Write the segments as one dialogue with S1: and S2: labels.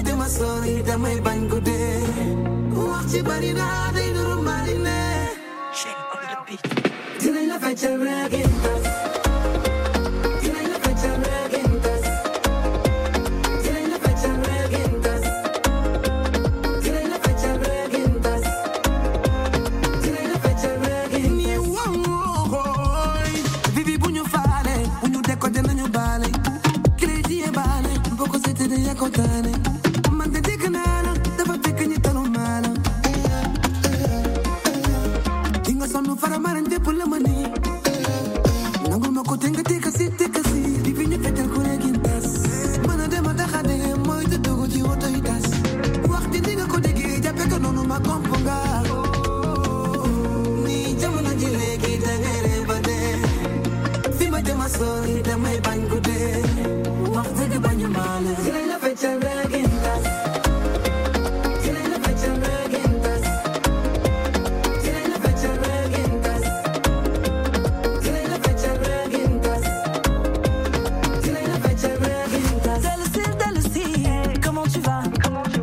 S1: Wajah masori damai banggude Uakci barina dai nurumbarine Shake on the beat Dilai la
S2: fai cerragin tu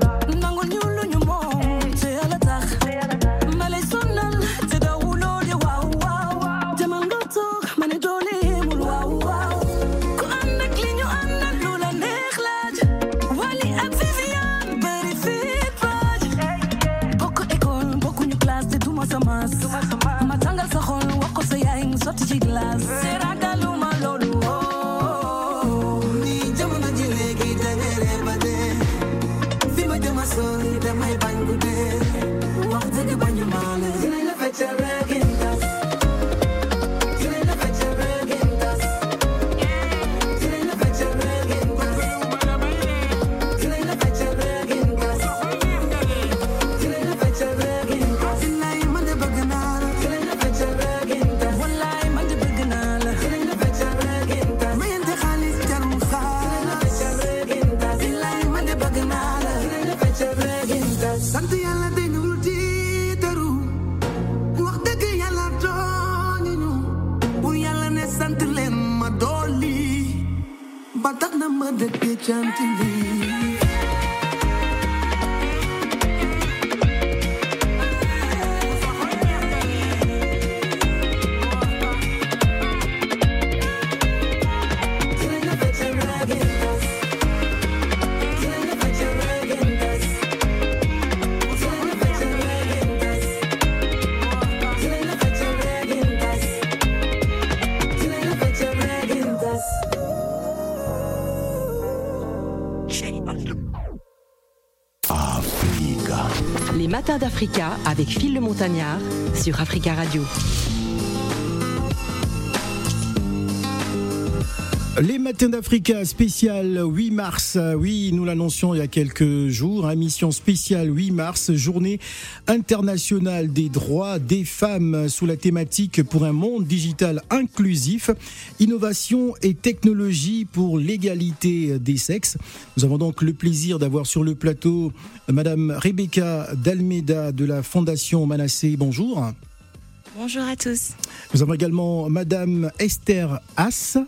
S3: d'Africa avec Phil le Montagnard sur Africa Radio.
S4: Les matins d'Africa spécial 8 mars. Oui, nous l'annoncions il y a quelques jours. Émission spéciale 8 mars, journée internationale des droits des femmes sous la thématique pour un monde digital inclusif, innovation et technologie pour l'égalité des sexes. Nous avons donc le plaisir d'avoir sur le plateau Madame Rebecca Dalmeda de la Fondation Manassé. Bonjour.
S5: Bonjour à tous.
S4: Nous avons également Madame Esther Haas.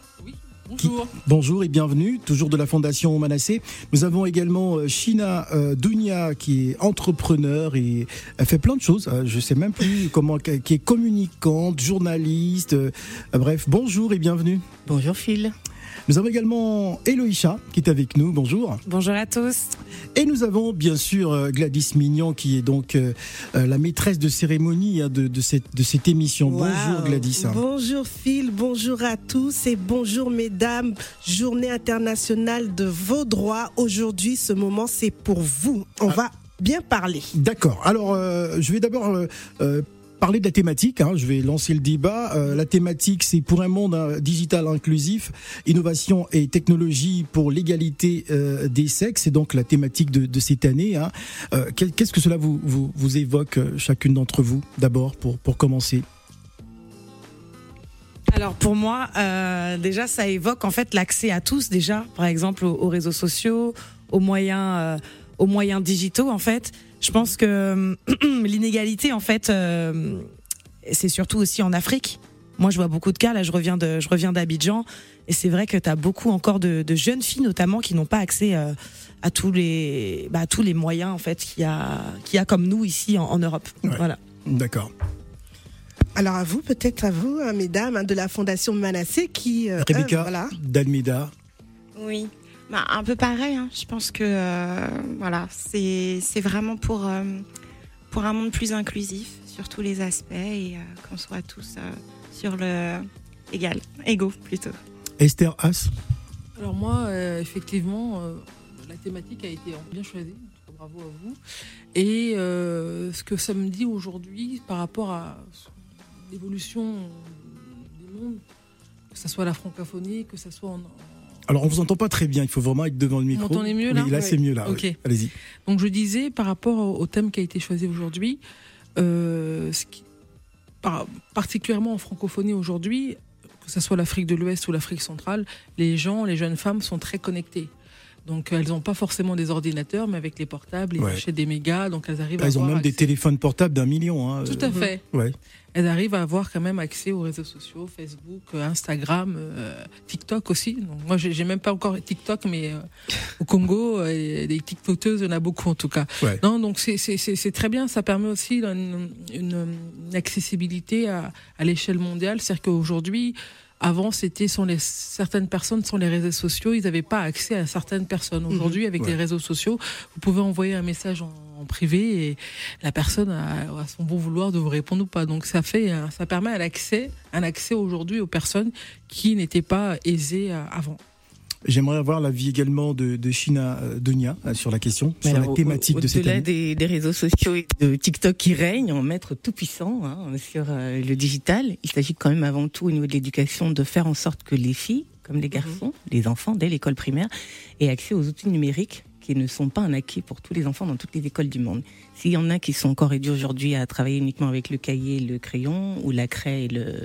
S6: Bonjour.
S4: Qui- bonjour et bienvenue, toujours de la Fondation Manassé. Nous avons également euh, Shina euh, Dounia qui est entrepreneur et elle fait plein de choses. euh, je sais même plus comment, qui est communicante, journaliste. euh, bref, bonjour et bienvenue.
S5: Bonjour Phil.
S4: Nous avons également Eloïcha qui est avec nous. Bonjour.
S5: Bonjour à tous.
S4: Et nous avons bien sûr euh, Gladys Mignon qui est donc euh, euh, la maîtresse de cérémonie hein, de, de cette, de cette émission. Bonjour. Gladys.
S7: Bonjour Phil, bonjour à tous et bonjour mesdames. Journée internationale de vos droits. Aujourd'hui, ce moment, c'est pour vous. On va bien parler.
S4: D'accord. Alors, euh, je vais d'abord euh, euh, parler de la thématique. hein. Je vais lancer le débat. Euh, la thématique, c'est pour un monde hein, digital inclusif, innovation et technologie pour l'égalité euh, des sexes. C'est donc la thématique de, cette année. hein. Euh, Qu'est-ce que cela vous, évoque, chacune d'entre vous, d'abord, pour, commencer?
S5: Alors pour moi, déjà, ça évoque en fait l'accès à tous déjà, par exemple aux, aux réseaux sociaux, aux moyens, aux moyens digitaux en fait. Je pense que l'inégalité en fait, euh, c'est surtout aussi en Afrique. Moi, je vois beaucoup de cas. Là, je reviens de, je reviens d'Abidjan, et c'est vrai que tu as beaucoup encore de, de jeunes filles, notamment, qui n'ont pas accès euh, à tous les, bah, à tous les moyens en fait qu'il y a, qu'il y a comme nous ici en, en Europe.
S4: Ouais.
S5: Voilà.
S4: D'accord.
S7: Alors à vous, peut-être à vous, hein, mesdames, hein, de la Fondation Manassé qui... euh,
S4: Rebecca
S7: voilà.
S4: d'Almeida.
S6: Oui, bah, un peu pareil. hein. Je pense que euh, voilà, c'est c'est vraiment pour euh, pour un monde plus inclusif sur tous les aspects et euh, qu'on soit tous euh, sur le égal, égaux plutôt.
S4: Esther Haas.
S8: Alors moi, euh, effectivement, euh, la thématique a été bien choisie. Bravo à vous. Et euh, ce que ça me dit aujourd'hui par rapport à l'évolution du monde, que ce soit la francophonie, que ce soit en, en-
S4: Alors on vous entend pas très bien, il faut vraiment être devant le micro.
S8: m'entendez mieux, là
S4: Oui, là c'est mieux là.
S8: Ok.
S4: oui. Allez-y.
S8: Donc je disais par rapport au, au thème qui a été choisi aujourd'hui, euh, ce qui- par- particulièrement en francophonie aujourd'hui, que ce soit l'Afrique de l'Ouest ou l'Afrique centrale, les gens, les jeunes femmes sont très connectées. Donc elles n'ont pas forcément des ordinateurs, mais avec les portables, ils
S4: Ouais.
S8: achètent des mégas, donc elles arrivent
S4: Ah,
S8: à
S4: ils ont même des téléphones portables d'un million. hein.
S8: Tout à fait.
S4: Ouais.
S8: Elles arrivent à avoir quand même accès aux réseaux sociaux, Facebook, euh, Instagram, euh, TikTok aussi. Donc moi, j'ai même pas encore TikTok, mais euh, au Congo, euh, des TikTokeuses, il y en a beaucoup en tout cas.
S4: Ouais.
S8: Non, donc c'est- très bien. Ça permet aussi une, une- une accessibilité à, à l'échelle mondiale. C'est-à-dire qu'aujourd'hui, avant, c'était sont les certaines personnes sur les réseaux sociaux, ils n'avaient pas accès à certaines personnes. Aujourd'hui, avec
S4: Mhm. Ouais.
S8: les réseaux sociaux, vous pouvez envoyer un message en, en privé et la personne a, a son bon vouloir de vous répondre ou pas. Donc ça fait, un- ça permet un accès, un accès aujourd'hui aux personnes qui n'étaient pas aisées euh, avant.
S4: J'aimerais avoir l'avis également de, de China euh, Donia euh, sur la question, sur
S9: Alors,
S4: la
S9: au-
S4: thématique
S9: au-
S4: de cette
S9: Au-delà
S4: année.
S9: des, des réseaux sociaux et de TikTok qui règne en maître tout puissant hein, sur euh, le digital, il s'agit quand même avant tout au niveau de l'éducation de faire en sorte que les filles, comme les garçons, les enfants dès l'école primaire, aient accès aux outils numériques qui ne sont pas un acquis pour tous les enfants dans toutes les écoles du monde. S'il y en a qui sont encore réduits aujourd'hui à travailler uniquement avec le cahier et le crayon ou la craie et le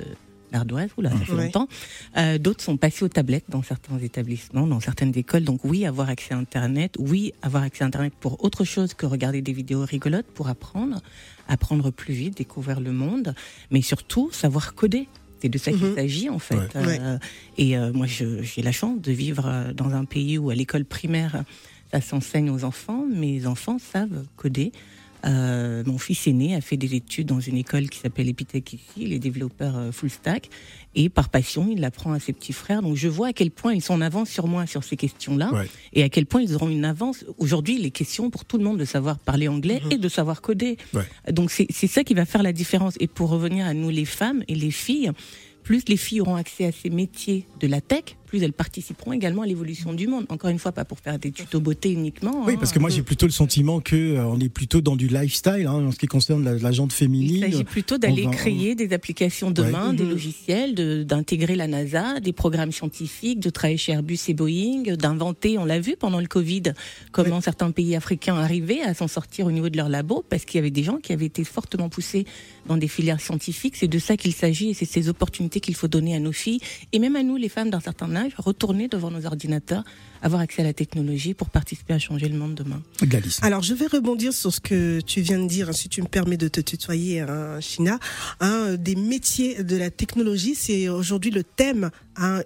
S9: l'ardoise, oula, ça fait
S7: Ouais.
S9: longtemps. Euh, D'autres sont passés aux tablettes dans certains établissements, dans certaines écoles. Donc oui, avoir accès à Internet, oui, avoir accès à Internet pour autre chose que regarder des vidéos rigolotes, pour apprendre, apprendre plus vite, découvrir le monde, mais surtout savoir coder. C'est de ça qu'il
S7: Mhm.
S9: s'agit en fait.
S4: Ouais.
S9: Euh, Et euh, moi, j'ai la chance de vivre dans un pays où à l'école primaire, ça s'enseigne aux enfants. Mes enfants savent coder. Euh, mon fils aîné a fait des études dans une école qui s'appelle Epitech ici, les développeurs euh, full stack, et par passion, il l'apprend à ses petits frères. Donc je vois à quel point ils sont en avance sur moi sur ces questions-là,
S4: Ouais.
S9: et à quel point ils auront une avance. Aujourd'hui, les questions pour tout le monde de savoir parler anglais
S7: Mhm.
S9: et de savoir coder.
S4: Ouais.
S9: Donc c'est c'est ça qui va faire la différence. Et pour revenir à nous les femmes et les filles, plus les filles auront accès à ces métiers de la tech, plus elles participeront également à l'évolution du monde. Encore une fois, pas pour faire des tutos beauté uniquement.
S4: Oui,
S9: hein.
S4: parce que moi j'ai plutôt le sentiment que euh, on est plutôt dans du lifestyle hein, en ce qui concerne la, la jante
S9: Il
S4: féminine.
S9: s'agit plutôt d'aller
S4: on
S9: créer des applications demain,
S7: Ouais.
S9: des
S7: Mhm.
S9: logiciels, de- d'intégrer la NASA, des programmes scientifiques, de travailler chez Airbus et Boeing, d'inventer, on l'a vu pendant le Covid, comment certains pays africains arrivaient à s'en sortir au niveau de leur labo, parce qu'il y avait des gens qui avaient été fortement poussés dans des filières scientifiques. C'est de ça qu'il s'agit et c'est ces opportunités qu'il faut donner à nos filles et même à nous, les femmes d'un certain retourner devant nos ordinateurs, avoir accès à la technologie pour participer à changer le monde demain.
S4: Galice.
S7: Alors, je vais rebondir sur ce que tu viens de dire, hein, si tu me permets de te tutoyer, hein, China. Hein, des métiers de la technologie, c'est aujourd'hui le thème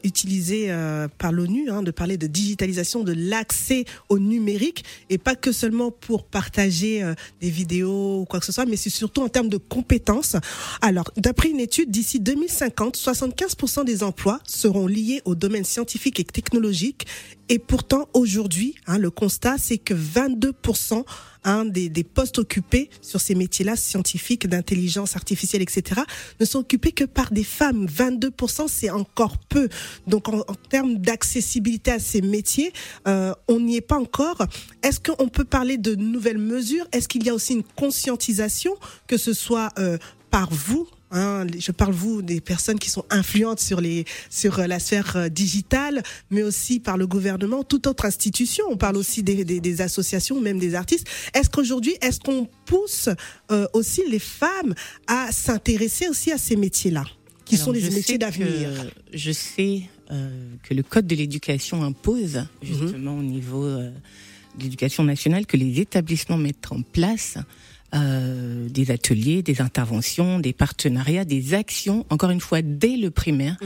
S7: utilisé euh, par l'ONU, hein, de parler de digitalisation, de l'accès au numérique, et pas que seulement pour partager euh, des vidéos ou quoi que ce soit, mais c'est surtout en termes de compétences. Alors, d'après une étude, d'ici 2050, 75% des emplois seront liés au domaine scientifique et technologique et pourtant, aujourd'hui, hein, le constat, c'est que 22% hein, des, des postes occupés sur ces métiers-là, scientifiques, d'intelligence artificielle, etc., ne sont occupés que par des femmes. 22%, c'est encore peu. Donc, en, en termes d'accessibilité à ces métiers, euh, on n'y est pas encore. Est-ce qu'on peut parler de nouvelles mesures? Est-ce qu'il y a aussi une conscientisation, que ce soit euh, par vous Hein, les- je parle vous des personnes qui sont influentes sur les sur euh, la sphère euh, digitale, mais aussi par le gouvernement, toute autre institution. On parle aussi des, des, des associations, même des artistes. Est-ce qu'aujourd'hui, est-ce qu'on pousse euh, aussi les femmes à s'intéresser aussi à ces métiers-là, qui
S9: Alors,
S7: sont
S9: je
S7: métiers d'avenir?
S9: Je sais euh, que le code de l'éducation impose,
S7: Mhm.
S9: justement au niveau euh, de l'éducation nationale, que les établissements mettent en place euh, des ateliers, des interventions, des partenariats, des actions, encore une fois, dès le primaire,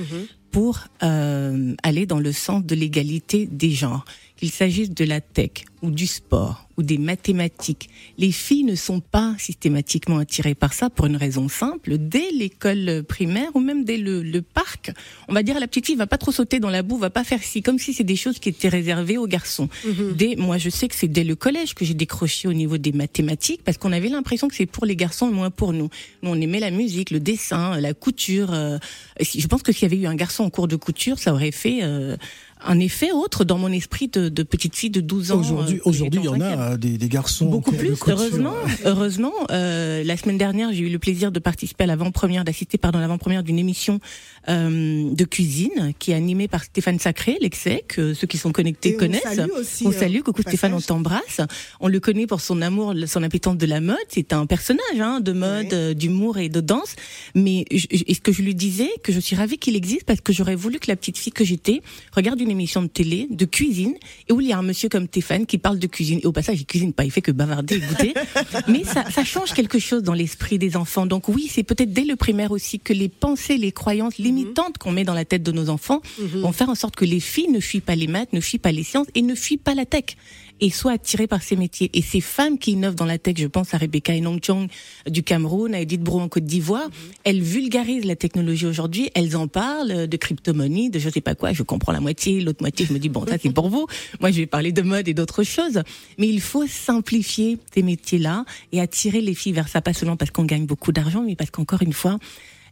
S9: pour euh, aller dans le sens de l'égalité des genres. Qu'il s'agisse de la tech ou du sport ou des mathématiques, les filles ne sont pas systématiquement attirées par ça pour une raison simple. Dès l'école primaire ou même dès le, le parc, on va dire à la petite fille va pas trop sauter dans la boue, va pas faire ci, comme si c'est des choses qui étaient réservées aux garçons. Dès, moi, je sais que c'est dès le collège que j'ai décroché au niveau des mathématiques parce qu'on avait l'impression que c'est pour les garçons et moins pour nous. Nous, on aimait la musique, le dessin, la couture. euh, je pense que s'il y avait eu un garçon en cours de couture, ça aurait fait euh, un effet autre dans mon esprit de, de petite fille de 12 ans.
S4: Aujourd'hui,
S9: euh,
S4: aujourd'hui, il y en a euh, des, des garçons. en
S9: Beaucoup plus, heureusement. Heureusement, euh, la semaine dernière, j'ai eu le plaisir de participer à l'avant-première, d'assister pardon, à l'avant-première d'une émission euh, de cuisine qui est animée par Stéphane Sacré, l'exec. euh, ceux qui sont connectés
S7: Et on
S9: connaissent.
S7: salue aussi,
S9: on
S7: euh,
S9: salue, coucou Stéphane, on t'embrasse. On le connaît pour son amour, son appétence de la mode. C'est un personnage hein, de mode, euh, d'humour et de danse. Mais est-ce que je lui disais que je suis ravie qu'il existe parce que j'aurais voulu que la petite fille que j'étais regarde une émission de télé de cuisine et où il y a un monsieur comme Stéphane qui parle de cuisine. Et au passage, il cuisine pas, il fait que bavarder et goûter. Mais ça, ça change quelque chose dans l'esprit des enfants. Donc oui, c'est peut-être dès le primaire aussi que les pensées, les croyances limitantes qu'on met dans la tête de nos enfants vont faire en sorte que les filles ne fuient pas les maths, ne fuient pas les sciences et ne fuient pas la tech et soient attirées par ces métiers. Et ces femmes qui innovent dans la tech, je pense à Rebecca Enongchong du Cameroun, à Edith Brou en Côte d'Ivoire, elles vulgarisent la technologie aujourd'hui, elles en parlent euh, de crypto-monnaie, de je sais pas quoi, je comprends la moitié, l'autre moitié, je me dis bon, ça c'est pour vous. Moi, je vais parler de mode et d'autres choses. Mais il faut simplifier ces métiers-là et attirer les filles vers ça, pas seulement parce qu'on gagne beaucoup d'argent, mais parce qu'encore une fois,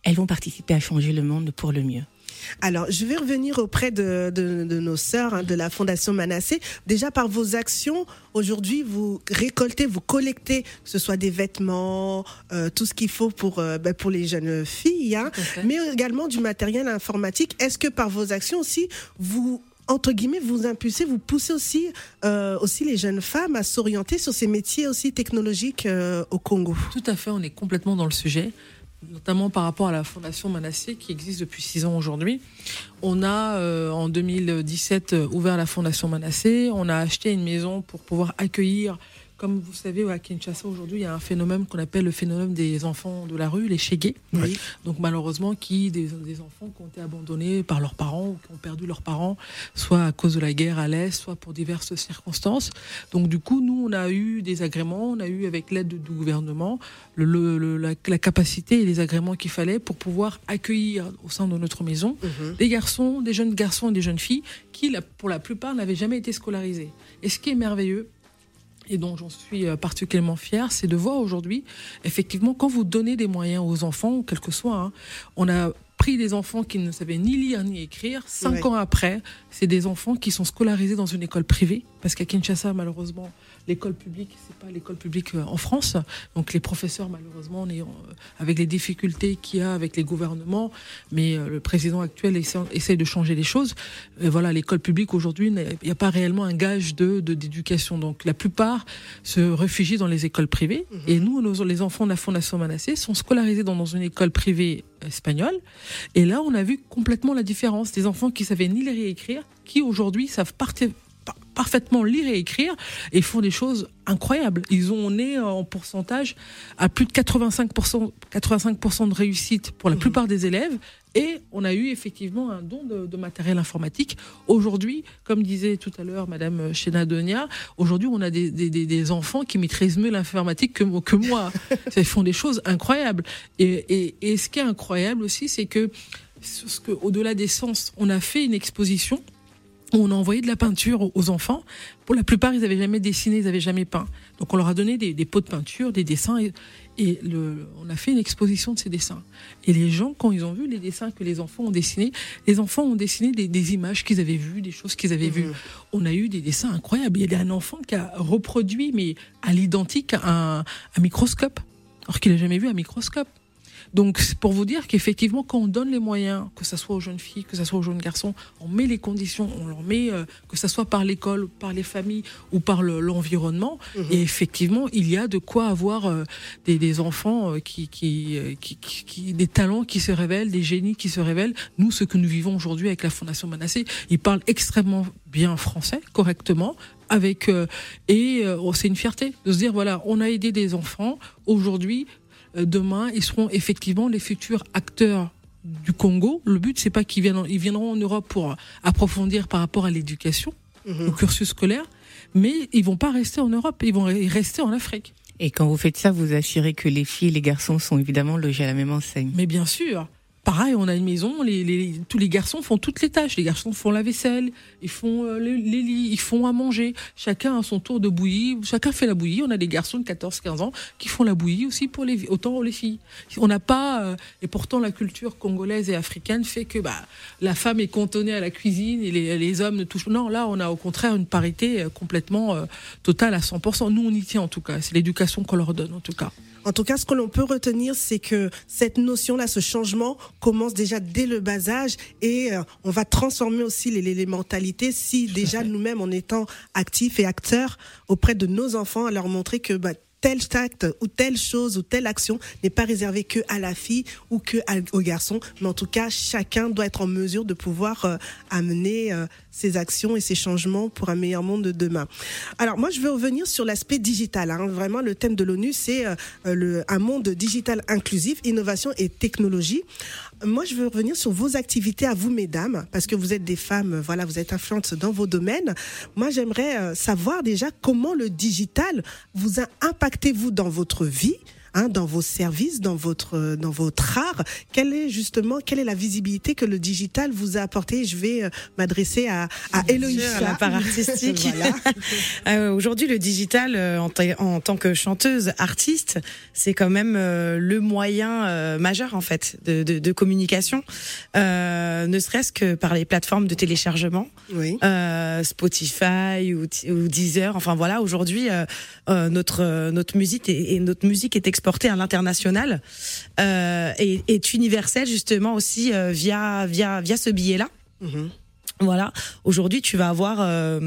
S9: elles vont participer à changer le monde pour le mieux.
S7: Alors, je vais revenir auprès de, de, de nos sœurs hein, de la Fondation Manassé. Déjà, par vos actions, aujourd'hui, vous récoltez, vous collectez, que ce soit des vêtements, euh, tout ce qu'il faut pour, euh, ben, pour les jeunes filles, hein, mais également du matériel informatique. Est-ce que par vos actions aussi, vous entre guillemets, vous impulsez, vous poussez aussi, euh, aussi les jeunes femmes à s'orienter sur ces métiers aussi technologiques euh, au Congo?
S8: Tout à fait, on est complètement dans le sujet, notamment par rapport à la Fondation Manassé qui existe depuis six ans aujourd'hui. On a euh, en 2017 euh, ouvert la Fondation Manassé, on a acheté une maison pour pouvoir accueillir, comme vous savez, à Kinshasa aujourd'hui, il y a un phénomène qu'on appelle le phénomène des enfants de la rue, les chégués.
S7: Oui.
S8: Donc malheureusement, qui des, des enfants qui ont été abandonnés par leurs parents ou qui ont perdu leurs parents, soit à cause de la guerre à l'Est, soit pour diverses circonstances. Donc du coup, nous, on a eu des agréments, on a eu avec l'aide du gouvernement le, le- le- la, la capacité et les agréments qu'il fallait pour pouvoir accueillir au sein de notre maison des garçons, des jeunes garçons et des jeunes filles qui, pour la plupart, n'avaient jamais été scolarisés. Et ce qui est merveilleux, et dont j'en suis euh, particulièrement fière, c'est de voir aujourd'hui, effectivement, quand vous donnez des moyens aux enfants, quel que soit, hein, on a pris des enfants qui ne savaient ni lire ni écrire. Cinq
S7: Ouais.
S8: ans après, c'est des enfants qui sont scolarisés dans une école privée, parce qu'à Kinshasa, malheureusement, l'école publique, c'est pas l'école publique euh, en France. Donc les professeurs, malheureusement, on est, euh, avec les difficultés qu'il y a avec les gouvernements, mais euh, le président actuel essaie, de changer les choses. Et voilà, l'école publique aujourd'hui, il n'y a pas réellement un gage de d'éducation. Donc la plupart se réfugient dans les écoles privées. Et nous, nos- les enfants de la Fondation Manassé sont scolarisés dans, dans une école privée espagnole. Et là, on a vu complètement la différence des enfants qui savaient ni lire et écrire, qui aujourd'hui savent parti- par- parfaitement lire et écrire et font des choses incroyables. Ils ont né en pourcentage à plus de 85%, 85% de réussite pour la plupart des élèves. Et on a eu effectivement un don de, de matériel informatique. Aujourd'hui, comme disait tout à l'heure Madame Chena Donia, aujourd'hui on a des, des, enfants qui maîtrisent mieux l'informatique que, que moi. Ils font des choses incroyables. Et, et, et ce qui est incroyable aussi, c'est que, ce que au-delà des sens, on a fait une exposition on a envoyé de la peinture aux- enfants. Pour la plupart, ils n'avaient jamais dessiné, ils n'avaient jamais peint. Donc on leur a donné des, des pots de peinture, des dessins, et, et le, on a fait une exposition de ces dessins. Et les gens, quand ils ont vu les dessins que les enfants ont dessinés, les enfants ont dessiné des, des images qu'ils avaient vues, des choses qu'ils avaient vues. On a eu des dessins incroyables. Il y a un enfant qui a reproduit, mais à l'identique, un, un microscope, alors qu'il n'a jamais vu un microscope. Donc, c'est pour vous dire qu'effectivement, quand on donne les moyens, que ce soit aux jeunes filles, que ce soit aux jeunes garçons, on met les conditions, on leur met, euh, que ce soit par l'école, par les familles ou par le- l'environnement, et effectivement, il y a de quoi avoir euh, des, des enfants euh, qui, qui, qui, qui- qui- des talents qui se révèlent, des génies qui se révèlent. Nous, ce que nous vivons aujourd'hui avec la Fondation Manassé, ils parlent extrêmement bien français, correctement, avec euh, et euh, oh, c'est une fierté de se dire voilà, on a aidé des enfants aujourd'hui, demain, ils seront effectivement les futurs acteurs du Congo. Le but, c'est pas qu'ils viennent, ils viendront en Europe pour approfondir par rapport à l'éducation, au cursus scolaire, mais ils vont pas rester en Europe, ils vont re- rester en Afrique.
S9: Et quand vous faites ça, vous assurez que les filles et les garçons sont évidemment logés à la même enseigne.
S8: Mais bien sûr. Pareil, on a une maison, tous les garçons font toutes les tâches. Les garçons font la vaisselle, ils font euh, les, lits, ils font à manger. Chacun a son tour de bouillie, chacun fait la bouillie. On a des garçons de 14-15 ans qui font la bouillie aussi pour les autant pour les filles. On n'a pas euh, et pourtant la culture congolaise et africaine fait que bah la femme est cantonnée à la cuisine et les, hommes ne touchent. Non, là on a au contraire une parité euh, complètement totale à 100%. Nous on y tient en tout cas. C'est l'éducation qu'on leur donne en tout cas.
S7: En tout cas, ce que l'on peut retenir, c'est que cette notion-là, ce changement commence déjà dès le bas âge et euh, on va transformer aussi les, les- les mentalités si déjà nous-mêmes, en étant actifs et acteurs auprès de nos enfants, à leur montrer que bah, tel acte ou telle chose ou telle action n'est pas réservée que à la fille ou que au garçon, mais en tout cas, chacun doit être en mesure de pouvoir euh, amener euh, ses actions et ses changements pour un meilleur monde de demain. Alors moi, je veux revenir sur l'aspect digital. hein. Vraiment, le thème de l'ONU, c'est euh, un monde digital inclusif, innovation et technologie. Moi, je veux revenir sur vos activités à vous, mesdames, parce que vous êtes des femmes, euh, voilà, vous êtes influentes dans vos domaines. Moi, j'aimerais euh, savoir déjà comment le digital vous a impacté, vous, dans votre vie. Hein, dans vos services, dans votre dans votre art, quelle est justement quelle est la visibilité que le digital vous a apporté Je vais euh, m'adresser à à Héloïsa.
S5: à la part artistique. Euh, Aujourd'hui, le digital, euh, en, en tant que chanteuse, artiste, c'est quand même le moyen majeur en fait de, de, de communication, euh, ne serait-ce que par les plateformes de téléchargement,
S7: Oui.
S5: euh, Spotify ou, ou Deezer. Enfin voilà, aujourd'hui, notre notre musique est, et notre musique est exportée à l'international euh, et est universelle justement aussi euh, via via via ce billet-là.
S7: Mhm.
S5: Voilà. Aujourd'hui, tu vas avoir euh,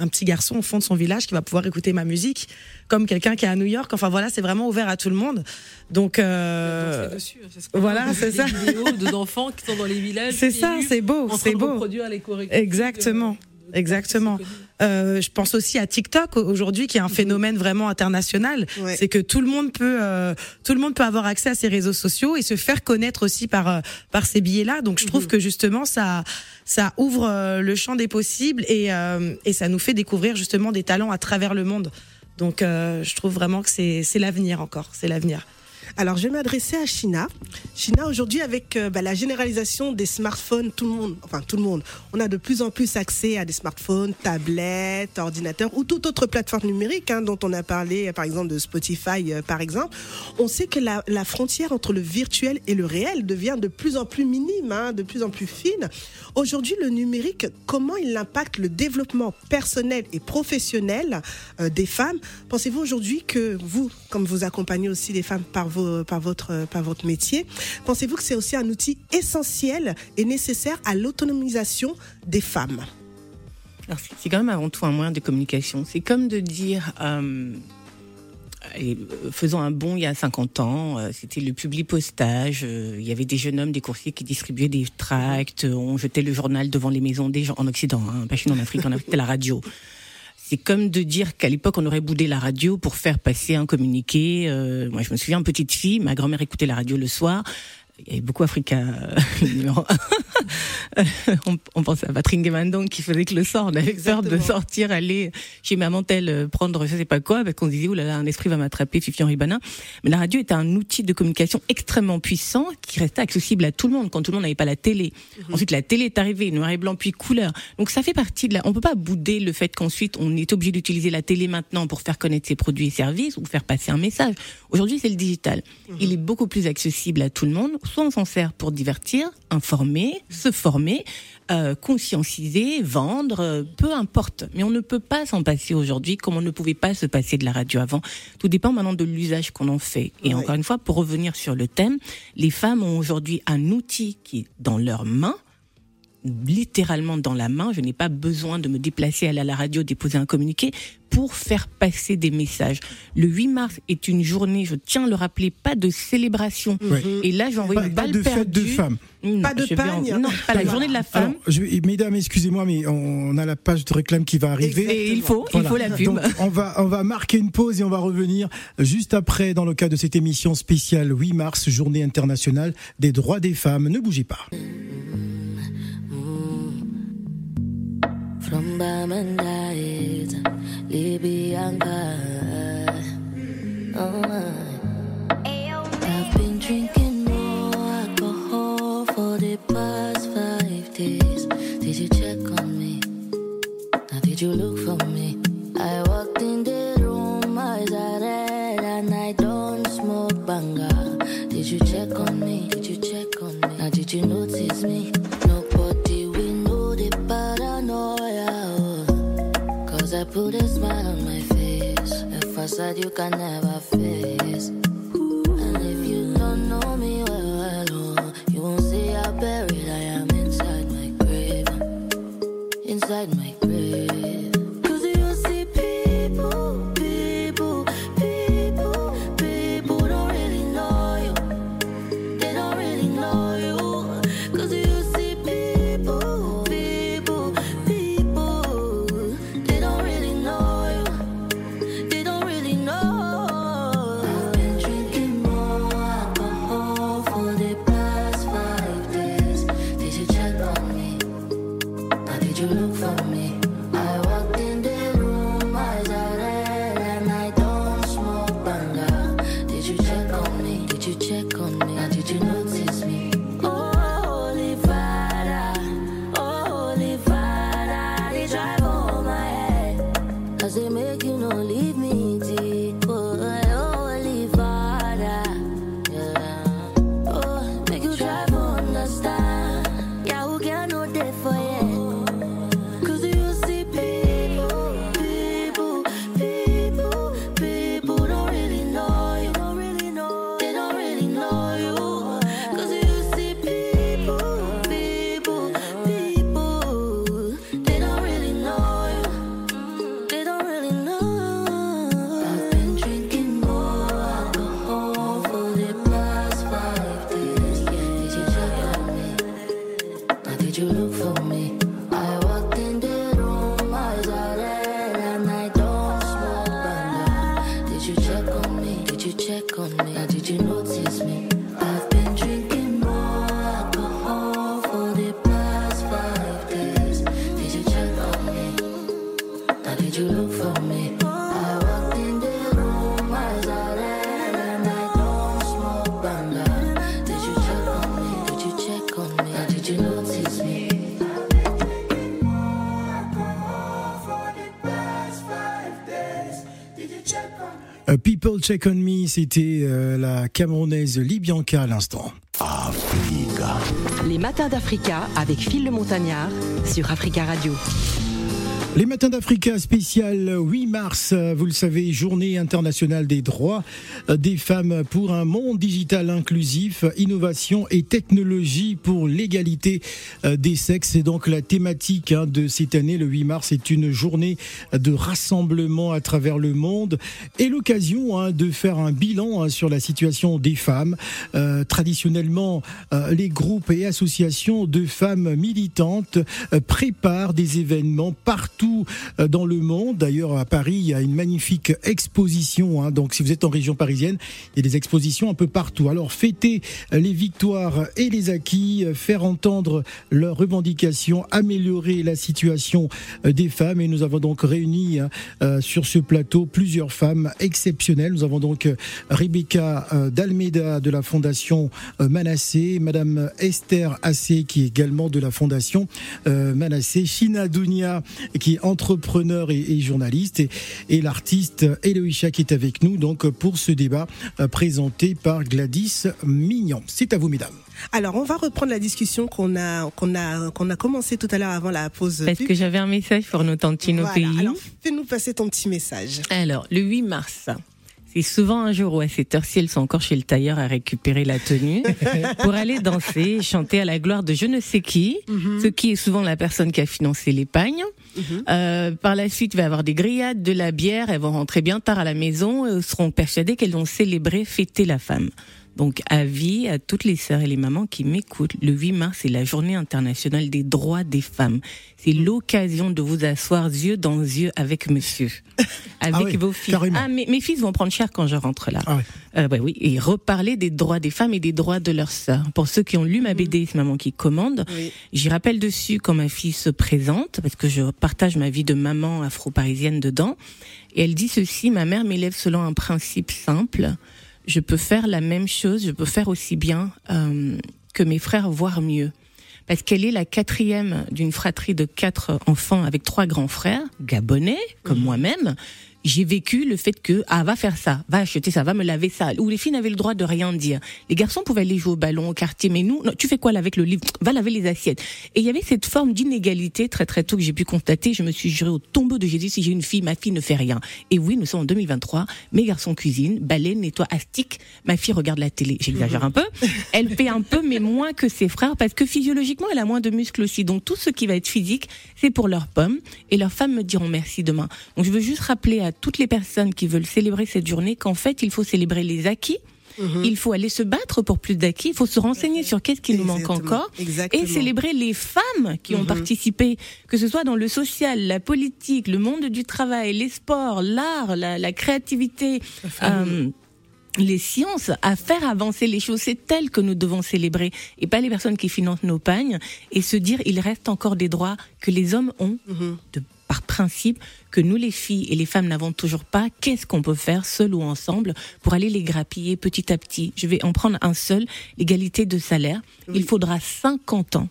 S5: un petit garçon au fond de son village qui va pouvoir écouter ma musique, comme quelqu'un qui est à New York. Enfin voilà, c'est vraiment ouvert à tout le monde. Donc euh,
S8: dessus, ce
S5: voilà, c'est
S8: des
S5: ça.
S8: vidéos de- d'enfants qui sont dans les villages.
S5: c'est ça, c'est beau, c'est beau.
S8: reproduire les
S5: Exactement. Exactement. Euh, je pense aussi à TikTok aujourd'hui, qui est un phénomène vraiment international.
S7: Ouais.
S5: C'est que tout le monde peut, euh, tout le monde peut avoir accès à ces réseaux sociaux et se faire connaître aussi par euh, par ces billets-là. Donc je trouve que justement ça ça ouvre euh, le champ des possibles et euh, et ça nous fait découvrir justement des talents à travers le monde. Donc euh, je trouve vraiment que c'est c'est l'avenir encore, c'est l'avenir.
S7: Alors, je vais m'adresser à China. China, aujourd'hui, avec euh, bah, la généralisation des smartphones, tout le monde, enfin tout le monde, on a de plus en plus accès à des smartphones, tablettes, ordinateurs ou toute autre plateforme numérique hein, dont on a parlé, euh, par exemple de Spotify, euh, par exemple. On sait que la, frontière entre le virtuel et le réel devient de plus en plus minime, hein, de plus en plus fine. Aujourd'hui, le numérique, comment il impacte le développement personnel et professionnel des femmes? Pensez-vous aujourd'hui que vous, comme vous accompagnez aussi les femmes par, vos, par, votre, par votre métier, pensez-vous que c'est aussi un outil essentiel et nécessaire à l'autonomisation des femmes?
S9: C'est- quand même avant tout un moyen de communication. C'est comme de dire, euh, euh, faisons un bond il y a 50 ans, euh, c'était le public postage, euh, il y avait des jeunes hommes, des coursiers qui distribuaient des tracts, on jetait le journal devant les maisons des gens en Occident, hein, pas en Afrique, en Afrique c'était la radio. C'est comme de dire qu'à l'époque on aurait boudé la radio pour faire passer un communiqué. Euh, moi je me souviens, petite fille, ma grand-mère écoutait la radio le soir. Il y avait beaucoup Africa euh, numéro un. on, on pensait à Patrick Mandong qui faisait que le soir, on avait peur de sortir, aller chez maman telle euh, prendre je sais pas quoi, parce qu'on disait oh là là un esprit va m'attraper, Fifi Henri Banin. Mais la radio était un outil de communication extrêmement puissant qui restait accessible à tout le monde quand tout le monde n'avait pas la télé. Ensuite la télé est arrivée, noir et blanc puis couleur. Donc ça fait partie de la. On peut pas bouder le fait qu'ensuite on est obligé d'utiliser la télé maintenant pour faire connaître ses produits et services ou faire passer un message. Aujourd'hui c'est le digital. Il est beaucoup plus accessible à tout le monde. Soit on s'en sert pour divertir, informer, se former, euh, conscientiser, vendre, euh, peu importe. Mais on ne peut pas s'en passer aujourd'hui comme on ne pouvait pas se passer de la radio avant. Tout dépend maintenant de l'usage qu'on en fait. Et encore une fois, pour revenir sur le thème, les femmes ont aujourd'hui un outil qui est dans leurs mains littéralement dans la main. Je n'ai pas besoin de me déplacer, aller à la radio, déposer un communiqué pour faire passer des messages. Le 8 mars est une journée, je tiens à le rappeler, pas de célébration.
S4: Ouais.
S9: Et là, j'ai envoyé
S4: Pas,
S9: une
S4: pas
S9: balle
S4: de fête de
S9: perdue.
S4: femmes.
S9: Non,
S7: Pas de
S9: en-
S7: pagne.
S9: Non, pas la journée de la femme.
S4: Alors, je, mesdames, excusez-moi, mais on a la page de réclame qui va arriver.
S9: Et il faut, il faut la pub.
S4: Donc, on va, on va marquer une pause et on va revenir juste après dans le cadre de cette émission spéciale 8 mars, journée internationale des droits des femmes. Ne bougez pas.
S10: Libyanka. Oh, I've been drinking more alcohol for the past five days. Did you check on me? Now, did you look for me? I walked in the room, eyes are red, and I don't smoke banga. Did you check on me? Did you check on me? Now, did you notice me? I put a smile on my face. A facade you can never face. You look for me? I walked in the room, eyes are red, and I don't smoke banga. Did you check on me? Did you check on me? Now did you notice me?
S4: People Check on Me, c'était euh, la Camerounaise Libianca à l'instant.
S3: Les matins d'Africa avec Phil le Montagnard sur Africa Radio.
S4: Les matins d'Africa spécial 8 mars, vous le savez, journée internationale des droits des femmes pour un monde digital inclusif, innovation et technologie pour l'égalité euh, des sexes. C'est donc la thématique hein, de cette année. Le 8 mars est une journée de rassemblement à travers le monde et l'occasion hein, de faire un bilan hein, sur la situation des femmes. Euh, traditionnellement, euh, les groupes et associations de femmes militantes préparent des événements partout euh, dans le monde. D'ailleurs, à Paris, il y a une magnifique exposition. hein. Donc, si vous êtes en région parisienne, il y a des expositions un peu partout. Alors, fêter euh, les victoires et les acquis, euh, faire entendre leurs revendications, améliorer la situation des femmes. Et nous avons donc réuni hein, sur ce plateau plusieurs femmes exceptionnelles. Nous avons donc Rebecca d'Almeida de la Fondation Manassé, Madame Esther Assé qui est également de la Fondation Manassé, China Dounia qui qui est entrepreneur et, et journaliste, et, et l'artiste Eloïcha qui est avec nous donc pour ce débat euh, présenté par Gladys Mignon. C'est à vous, mesdames.
S7: Alors, on va reprendre la discussion qu'on a, qu'on a, qu'on a commencé tout à l'heure avant la pause.
S9: Parce
S7: pub.
S9: que j'avais un message pour nos tantines au
S7: Voilà.
S9: pays.
S7: Alors, fais-nous passer ton petit message.
S9: Alors, le 8 mars, c'est souvent un jour où à cette heure-ci, elles sont encore chez le tailleur à récupérer la tenue pour aller danser, et chanter à la gloire de je ne sais qui, ce qui est souvent la personne qui a financé l'épargne. Euh, par la suite, il va y avoir des grillades, de la bière, elles vont rentrer bien tard à la maison et seront persuadées qu'elles vont célébrer, fêter la femme. Donc, avis à toutes les sœurs et les mamans qui m'écoutent, le 8 mars, c'est la journée internationale des droits des femmes. C'est l'occasion de vous asseoir yeux dans yeux avec monsieur. Avec
S4: Ah oui,
S9: vos filles.
S4: carrément.
S9: Ah, mes, mes fils vont prendre cher quand je rentre là.
S4: Ah ouais.
S9: Euh, bah oui, et reparler des droits des femmes et des droits de leurs sœurs. Pour ceux qui ont lu ma BD, c'est maman qui commande.
S7: Oui.
S9: J'y rappelle dessus quand ma fille se présente, parce que je partage ma vie de maman afro-parisienne dedans. Et elle dit ceci, ma mère m'élève selon un principe simple. Je peux faire la même chose, je peux faire aussi bien euh, que mes frères, voire mieux. Parce qu'elle est la quatrième d'une fratrie de quatre enfants avec trois grands frères, gabonais, comme moi-même. J'ai vécu le fait que, ah, va faire ça, va acheter ça, va me laver ça. Où les filles n'avaient le droit de rien dire. Les garçons pouvaient aller jouer au ballon au quartier, mais nous, non, tu fais quoi là avec le livre? Va laver les assiettes. Et il y avait cette forme d'inégalité très très tôt que j'ai pu constater. Je me suis juré au tombeau de Jésus, si j'ai une fille, ma fille ne fait rien. Et oui, nous sommes en 2023. Mes garçons cuisinent, balayent, nettoient, astiquent. Ma fille regarde la télé. J'exagère un peu. Elle fait un peu, mais moins que ses frères, parce que physiologiquement, elle a moins de muscles aussi. Donc tout ce qui va être physique, c'est pour leurs pommes. Et leurs femmes me diront merci demain. Donc je veux juste rappeler à toutes les personnes qui veulent célébrer cette journée qu'en fait, il faut célébrer les acquis. Il faut aller se battre pour plus d'acquis. Il faut se renseigner sur qu'est-ce qui nous manque encore
S7: Exactement.
S9: et célébrer les femmes qui ont
S7: Mhm.
S9: participé, que ce soit dans le social, la politique, le monde du travail, les sports, l'art, la, la créativité. euh, les sciences à faire avancer les choses, c'est elles que nous devons célébrer et pas les personnes qui financent nos pagnes et se dire il reste encore des droits que les hommes ont
S7: Mhm.
S9: de, par principe que nous les filles et les femmes n'avons toujours pas. Qu'est-ce qu'on peut faire seul ou ensemble pour aller les grappiller petit à petit? Je vais en prendre un seul, l'égalité de salaire. Il faudra 50 ans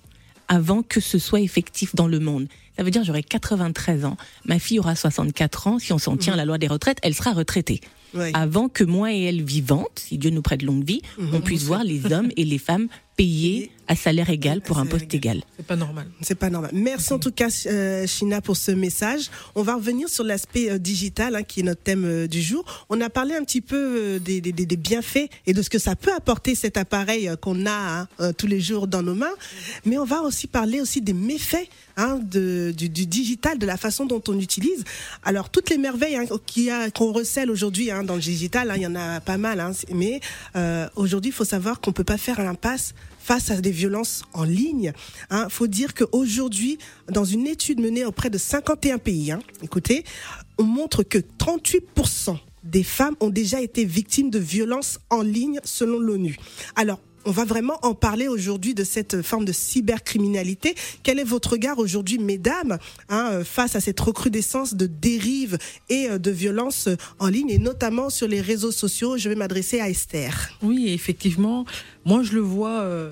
S9: avant que ce soit effectif dans le monde. Ça veut dire j'aurai 93 ans, ma fille aura 64 ans, si on s'en tient à la loi des retraites, elle sera retraitée.
S7: Ouais.
S9: Avant que moi et elle vivantes, si Dieu nous prête longue vie, on puisse voir les hommes et les femmes payés à salaire égal pour un poste égal.
S8: C'est pas normal.
S7: C'est pas normal. Merci en tout cas, euh, China, pour ce message. On va revenir sur l'aspect euh, digital, hein, qui est notre thème euh, du jour. On a parlé un petit peu euh, des, des- des- bienfaits et de ce que ça peut apporter cet appareil euh, qu'on a hein, tous les jours dans nos mains. Mais on va aussi parler aussi des méfaits hein, de, du, du digital, de la façon dont on utilise. Alors toutes les merveilles hein, qu'il y a- qu'on recèle aujourd'hui hein, dans le digital, hein, il y en a pas mal. Hein, mais euh, aujourd'hui, il faut savoir qu'on peut pas faire l'impasse face à des violences en ligne. Hein, faut dire qu'aujourd'hui, dans une étude menée auprès de 51 pays, hein, écoutez, on montre que 38% des femmes ont déjà été victimes de violences en ligne selon l'ONU. On va vraiment en parler aujourd'hui de cette forme de cybercriminalité. Quel est votre regard aujourd'hui, mesdames, hein, euh, face à cette recrudescence de dérives et euh, de violences euh, en ligne, et notamment sur les réseaux sociaux? Je vais m'adresser à Esther.
S8: Oui, effectivement. Moi, je le vois. euh,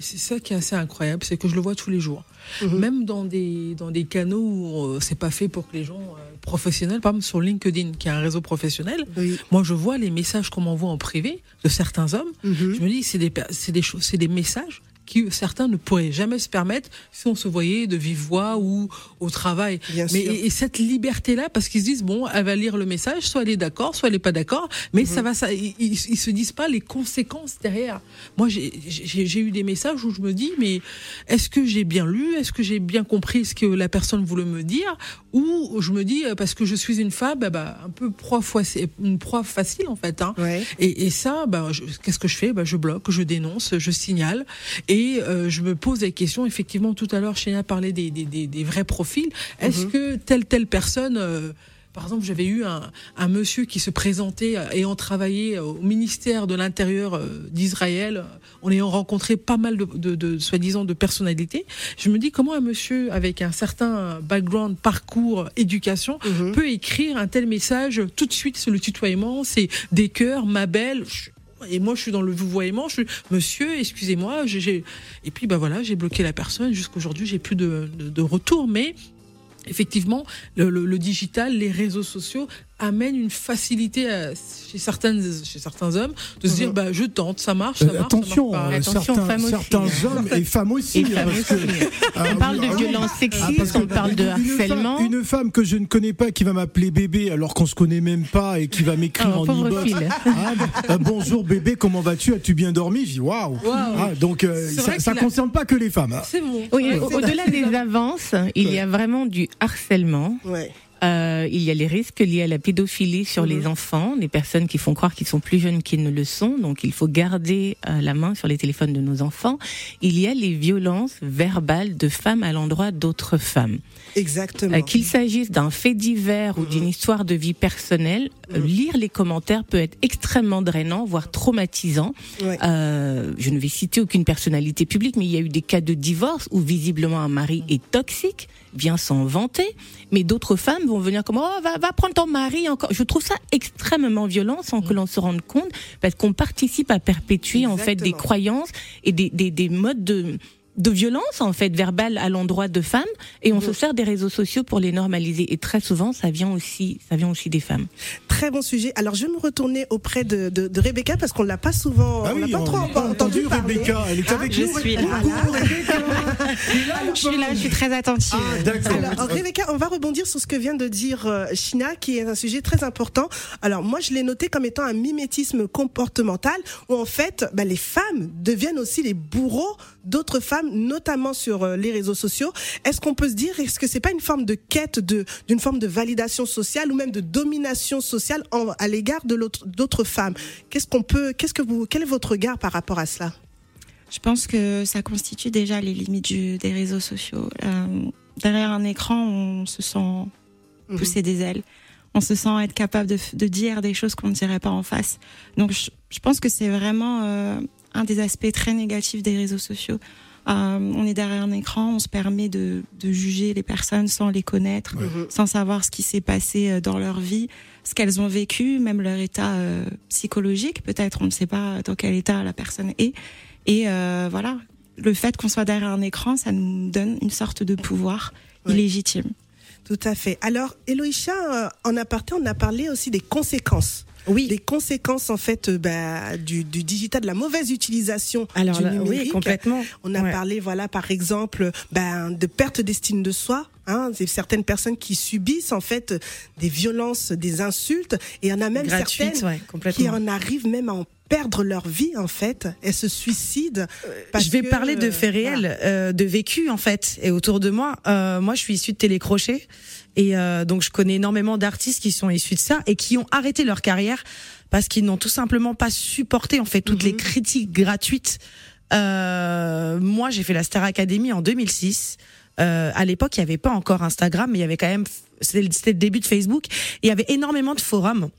S8: c'est ça qui est assez incroyable, c'est que je le vois tous les jours.
S7: Mhm.
S8: Même dans des dans des canaux où euh, c'est pas fait pour que les gens euh, professionnels, par exemple sur LinkedIn, qui est un réseau professionnel,
S7: Oui.
S8: moi je vois les messages qu'on m'envoie en privé de certains hommes.
S7: Mhm.
S8: Je me dis c'est des des choses, c'est des messages qui certains ne pourraient jamais se permettre si on se voyait de vive voix ou au travail.
S7: Bien
S8: Mais
S7: sûr.
S8: et, et cette liberté-là, parce qu'ils se disent bon, elle va lire le message, soit elle est d'accord, soit elle est pas d'accord, mais
S7: Mhm.
S8: ça va, ça, ils, ils, se disent pas les conséquences derrière. Moi, j'ai- eu des messages où je me dis mais est-ce que j'ai bien lu, est-ce que j'ai bien compris ce que la personne voulait me dire, ou je me dis parce que je suis une femme, bah, bah, un peu proie, une proie facile en fait. Hein.
S7: Ouais.
S8: Et, et ça, bah, qu'est-ce que je fais? Bah, Je bloque, je dénonce, je signale. Et euh, je me pose des questions. Effectivement, tout à l'heure, Chéna parlait des, des, des, des vrais profils. Est-ce que telle, telle personne... euh, par exemple, j'avais eu un, un monsieur qui se présentait euh, ayant travaillé au ministère de l'Intérieur d'Israël, en ayant rencontré pas mal de, de, de soi-disant de personnalités. Je me dis comment un monsieur avec un certain background, parcours, éducation
S7: Mhm.
S8: peut écrire un tel message tout de suite sur le tutoiement, c'est des cœurs, ma belle. Et moi, je suis dans le vouvoiement. Je suis, monsieur, excusez-moi. j'ai- Et puis, bah voilà, j'ai bloqué la personne. Jusqu'aujourd'hui, j'ai plus de, de, retour. Mais effectivement, le digital, les réseaux sociaux amènent une facilité à- chez, certaines, chez certains hommes de se dire bah, je tente, ça marche, ça
S4: Euh,
S8: marche.
S4: attention,
S8: ça marche pas.
S4: euh,
S9: Attention,
S4: certains,
S9: femmes aussi,
S4: certains
S9: hein.
S4: hommes et femmes aussi.
S9: Et femmes
S4: parce que-
S9: aussi.
S4: Ah,
S9: On parle de
S4: ah Ah, parce que
S9: on parle de
S4: une
S9: harcèlement.
S4: Femme, une femme que je ne connais pas qui va m'appeler bébé alors qu'on se connaît même pas et qui va m'écrire
S9: Ah,
S4: en inbox. Ah, euh, bonjour bébé, comment vas-tu? As-tu bien dormi? Je dis waouh. Ah, Donc euh, ça,
S8: a-
S4: concerne pas que les femmes. hein.
S8: C'est bon.
S9: Oui, au-delà des avances, il y a vraiment du harcèlement.
S7: Ouais.
S9: Euh, il y a les risques liés à la pédophilie sur les enfants, des personnes qui font croire qu'ils sont plus jeunes qu'ils ne le sont, donc il faut garder euh, la main sur les téléphones de nos enfants. Il y a les violences verbales de femmes à l'endroit d'autres femmes.
S7: Exactement.
S9: Euh, Qu'il s'agisse d'un fait divers ou d'une histoire de vie personnelle, euh, lire les commentaires peut être extrêmement drainant, voire traumatisant.
S7: Ouais.
S9: Euh, je ne vais citer aucune personnalité publique, mais il y a eu des cas de divorce où visiblement un mari est toxique, vient s'en vanter, mais d'autres femmes vont venir comme oh va, va prendre ton mari encore. Je trouve ça extrêmement violent sans que l'on se rende compte, parce qu'on participe à perpétuer en fait des croyances et des, des, des modes de de violence en fait verbale à l'endroit de femmes et on se sert des réseaux sociaux pour les normaliser et très souvent ça vient aussi ça vient aussi des femmes.
S7: Très bon sujet. Alors, je vais me retourner auprès de, de, de Rebecca parce qu'on l'a pas souvent,
S4: Ah
S7: on l'a
S4: oui,
S7: pas
S4: on
S7: trop
S4: n'a pas
S7: entendu,
S4: entendu
S7: parler.
S4: Rebecca. Elle est
S7: Hein,
S4: avec
S6: je
S4: nous.
S6: suis là. Je suis là, je suis très attentive.
S4: Ah, d'accord.
S7: Alors, Rebecca, on va rebondir sur ce que vient de dire euh, Shina, qui est un sujet très important. Alors, moi, je l'ai noté comme étant un mimétisme comportemental, où en fait, bah, les femmes deviennent aussi les bourreaux d'autres femmes, notamment sur euh, les réseaux sociaux. Est-ce qu'on peut se dire, est-ce que c'est pas une forme de quête de d'une forme de validation sociale ou même de domination sociale en- à l'égard de l'autre d'autres femmes? Qu'est-ce qu'on peut, qu'est-ce que vous, quel est votre regard par rapport à cela?
S6: Je pense que ça constitue déjà les limites du- des réseaux sociaux. Euh, derrière un écran, on se sent pousser des ailes. On se sent être capable de, dire des choses qu'on ne dirait pas en face. Donc, je, je pense que c'est vraiment euh, un des aspects très négatifs des réseaux sociaux. Euh, on est derrière un écran, on se permet de, de juger les personnes sans les connaître, sans savoir ce qui s'est passé euh, dans leur vie, ce qu'elles ont vécu, même leur état euh, psychologique. Peut-être, on ne sait pas dans quel état la personne est. Et euh, voilà, le fait qu'on soit derrière un écran, ça nous donne une sorte de pouvoir
S7: Ouais.
S6: illégitime.
S7: Tout à fait. Alors, Eloïcha, en aparté, on a parlé aussi des conséquences.
S5: Oui.
S7: Des conséquences, en fait, euh, bah, du, du digital, de la mauvaise utilisation
S5: Alors
S7: du numérique.
S5: oui, complètement.
S7: On a
S5: Ouais.
S7: parlé, voilà, par exemple, ben, de perte d'estime de soi. Hein, c'est certaines personnes qui subissent en fait des violences, des insultes, et il y en a même
S5: Gratuite,
S7: certaines
S5: ouais,
S7: qui en arrivent même à en perdre leur vie en fait. Elles se suicident. parce
S5: je vais
S7: que,
S5: parler de
S7: euh,
S5: faits
S7: voilà.
S5: réels, euh, de vécu en fait. Et autour de moi, euh, moi je suis issue de télécrochet. Et euh, donc je connais énormément d'artistes qui sont issus de ça et qui ont arrêté leur carrière parce qu'ils n'ont tout simplement pas supporté en fait toutes les critiques gratuites. Euh, moi j'ai fait la Star Academy en 2006. Euh, à l'époque, il n'y avait pas encore Instagram, mais il y avait quand même, c'était le début de Facebook. Il y avait énormément de forums.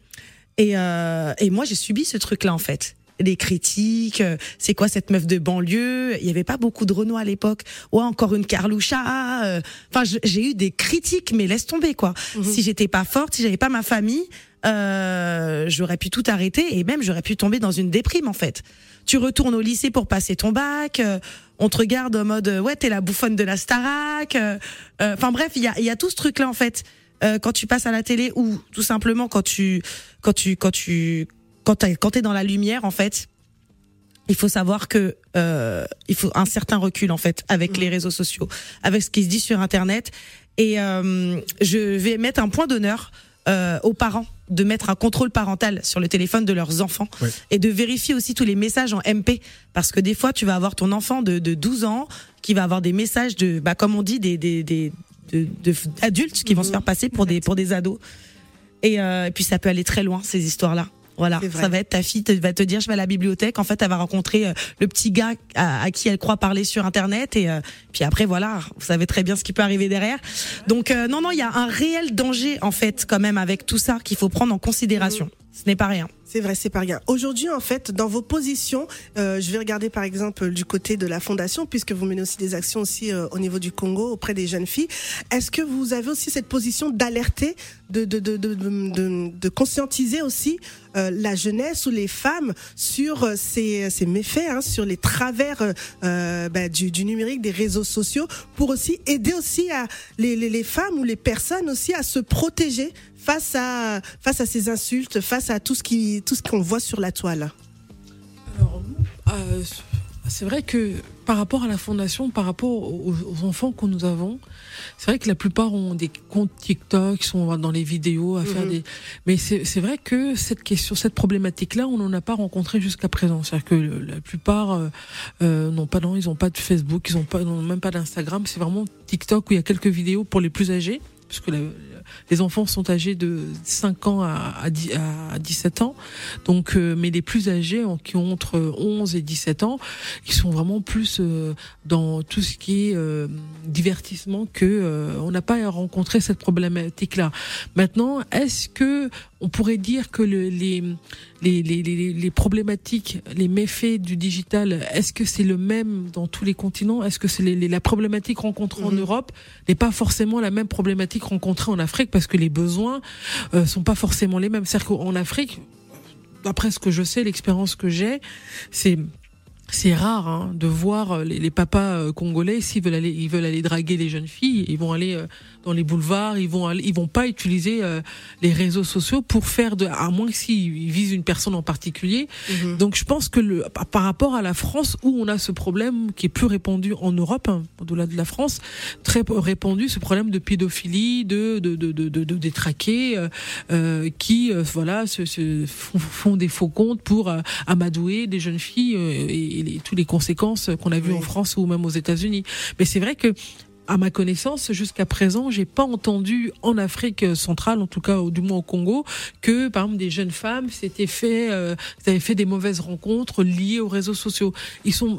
S5: Et, euh, et moi, j'ai subi ce truc-là, en fait. Les critiques, euh, c'est quoi cette meuf de banlieue? Il y avait pas beaucoup de Renault à l'époque. Ouais, encore une Carloucha. euh. Enfin, j'ai eu des critiques, mais laisse tomber, quoi. Si j'étais pas forte, si j'avais pas ma famille, euh, j'aurais pu tout arrêter et même j'aurais pu tomber dans une déprime, en fait. Tu retournes au lycée pour passer ton bac, euh, on te regarde en mode ouais t'es la bouffonne de la Starac. euh, Enfin bref, il y a, y a tout ce truc là en fait. Euh, quand tu passes à la télé ou tout simplement quand tu quand tu quand tu quand quand t'es dans la lumière en fait, il faut savoir que euh, il faut un certain recul en fait avec les réseaux sociaux, avec ce qui se dit sur internet. Et euh, je vais mettre un point d'honneur euh, aux parents de mettre un contrôle parental sur le téléphone de leurs enfants et de vérifier aussi tous les messages en MP parce que des fois tu vas avoir ton enfant de, de 12 ans qui va avoir des messages de bah comme on dit des des des de, de- adultes qui vont se faire passer pour des pour des ados. Et, euh, et puis ça peut aller très loin ces histoires là voilà, ça va être ta fille te, va te dire je vais à la bibliothèque. En fait, elle va rencontrer euh, le petit gars à, à qui elle croit parler sur internet. Et euh, puis après voilà, vous savez très bien ce qui peut arriver derrière. Donc euh, non non, il y a un réel danger en fait quand même avec tout ça qu'il faut prendre en considération. Ce n'est pas rien.
S7: C'est vrai, c'est pas rien. Aujourd'hui, en fait, dans vos positions, euh, je vais regarder par exemple du côté de la fondation, puisque vous menez aussi des actions aussi euh, au niveau du Congo auprès des jeunes filles. Est-ce que vous avez aussi cette position d'alerter, de, conscientiser aussi euh, la jeunesse ou les femmes sur ces, méfaits, hein, sur les travers bah, du, numérique, des réseaux sociaux, pour aussi aider aussi les, les femmes ou les personnes aussi à se protéger face à face à ces insultes, face à tout ce qui tout ce qu'on voit sur la toile.
S8: Alors, euh, c'est vrai que par rapport à la fondation, par rapport aux, aux enfants que nous avons, c'est vrai que la plupart ont des comptes TikTok, sont dans les vidéos à faire
S7: Mhm.
S8: des. Mais c'est vrai que cette question, cette problématique-là, on n'en a pas rencontré jusqu'à présent. C'est-à-dire que la plupart euh, euh, n'ont pas, non, ils n'ont pas de Facebook, ils n'ont pas, n'ont même pas d'Instagram. C'est vraiment TikTok où il y a quelques vidéos pour les plus âgés, puisque la- les enfants sont âgés de 5 ans à, à, 10 à 17 ans. Donc, euh, mais les plus âgés, qui ont entre 11 et 17 ans, ils sont vraiment plus euh, dans tout ce qui est euh, divertissement que euh, on n'a pas rencontré cette problématique-là. Maintenant, est-ce que on pourrait dire que le, les, les, les, les, les problématiques, les méfaits du digital, est-ce que c'est le même dans tous les continents? Est-ce que c'est les, les- la problématique rencontrée en Europe n'est pas forcément la même problématique rencontrée en Afrique parce que les besoins euh, sont pas forcément les mêmes. C'est-à-dire qu'en Afrique, d'après ce que je sais, l'expérience que j'ai, c'est c'est rare hein, de voir euh, les, les papas euh, congolais s'ils veulent aller ils veulent aller draguer les jeunes filles ils vont aller euh, dans les boulevards ils vont aller, ils vont pas utiliser les réseaux sociaux pour faire de à moins que s'ils visent une personne en particulier. Donc je pense que le par- rapport à la France où on a ce problème qui est plus répandu en Europe hein, au-delà de la France très répandu ce problème de pédophilie de de de de, de, de détraqués euh, qui euh, voilà se, se font, font des faux comptes pour euh, amadouer des jeunes filles et, les, toutes les conséquences qu'on a vues en France ou même aux États-Unis mais c'est vrai que à ma connaissance, jusqu'à présent, j'ai pas entendu en Afrique centrale, en tout cas, du moins au Congo, que par exemple des jeunes femmes s'étaient fait, euh, avaient fait des mauvaises rencontres liées aux réseaux sociaux. Ils sont,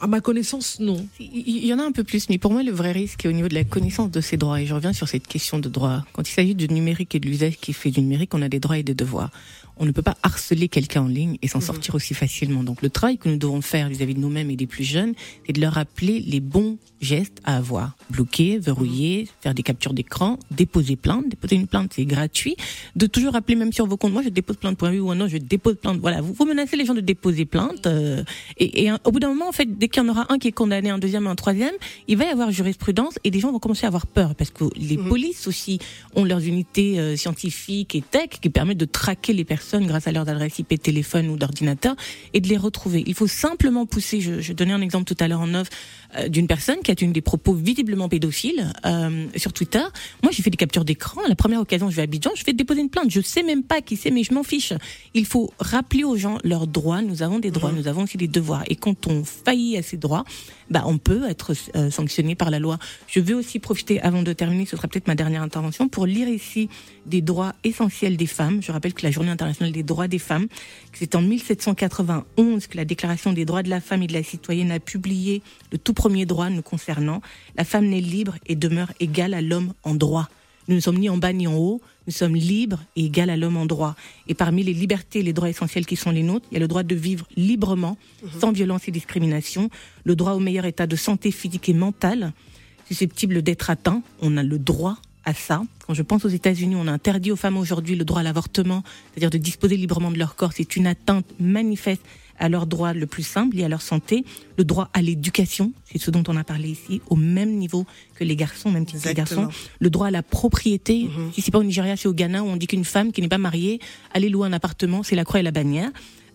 S8: à ma connaissance, non.
S9: Il y en a un peu plus, mais pour moi, le vrai risque est au niveau de la connaissance de ces droits. Et je reviens sur cette question de droit. Quand il s'agit du numérique et de l'usage qui est fait du numérique, on a des droits et des devoirs. On ne peut pas harceler quelqu'un en ligne et s'en sortir aussi facilement. Donc, le travail que nous devons faire vis-à-vis de nous-mêmes et des plus jeunes, c'est de leur rappeler les bons gestes à avoir. Bloquer, verrouiller, faire des captures d'écran, déposer plainte. Déposer une plainte, c'est gratuit. De toujours rappeler même sur vos comptes, moi, je dépose plainte pour un oui ou un non, je dépose plainte. Voilà, vous, vous menacez les gens de déposer plainte. euh, et, et au bout d'un moment, en fait, dès qu'il y en aura un qui est condamné, un deuxième, un troisième, il va y avoir jurisprudence et des gens vont commencer à avoir peur parce que les polices aussi ont leurs unités euh, scientifiques et tech qui permettent de traquer les personnes grâce à leurs adresses IP téléphone ou d'ordinateur et de les retrouver. Il faut simplement pousser. Je, je donnais un exemple tout à l'heure en off euh, d'une personne qui a tenu des propos visiblement pédophiles euh, sur Twitter. Moi, j'ai fait des captures d'écran. À la première occasion, je vais à Abidjan, je vais déposer une plainte. Je sais même pas qui c'est, mais je m'en fiche. Il faut rappeler aux gens leurs droits. Nous avons des droits, nous avons aussi des devoirs. Et quand on faillit à ces droits, bah, on peut être euh, sanctionné par la loi. Je veux aussi profiter, avant de terminer, ce sera peut-être ma dernière intervention, pour lire ici des droits essentiels des femmes. Je rappelle que la Journée internationale des droits des femmes, c'est en 1791 que la Déclaration des droits de la femme et de la citoyenne a publié le tout premier droit nous concernant. La femme naît libre et demeure égale à l'homme en droit. Nous ne sommes ni en bas ni en haut, nous sommes libres et égales à l'homme en droit. Et parmi les libertés et les droits essentiels qui sont les nôtres, il y a le droit de vivre librement, sans violence et discrimination, le droit au meilleur état de santé physique et mentale, susceptible d'être atteint, on a le droit à ça. Quand je pense aux États-Unis, on a interdit aux femmes aujourd'hui le droit à l'avortement, c'est-à-dire de disposer librement de leur corps. C'est une atteinte manifeste à leur droit le plus simple et à leur santé. Le droit à l'éducation, c'est ce dont on a parlé ici, au même niveau que les garçons, même titre les garçons. Le droit à la propriété, si c'est pas au Nigeria, c'est au Ghana, où on dit qu'une femme qui n'est pas mariée, aller louer un appartement, c'est la croix et la bannière.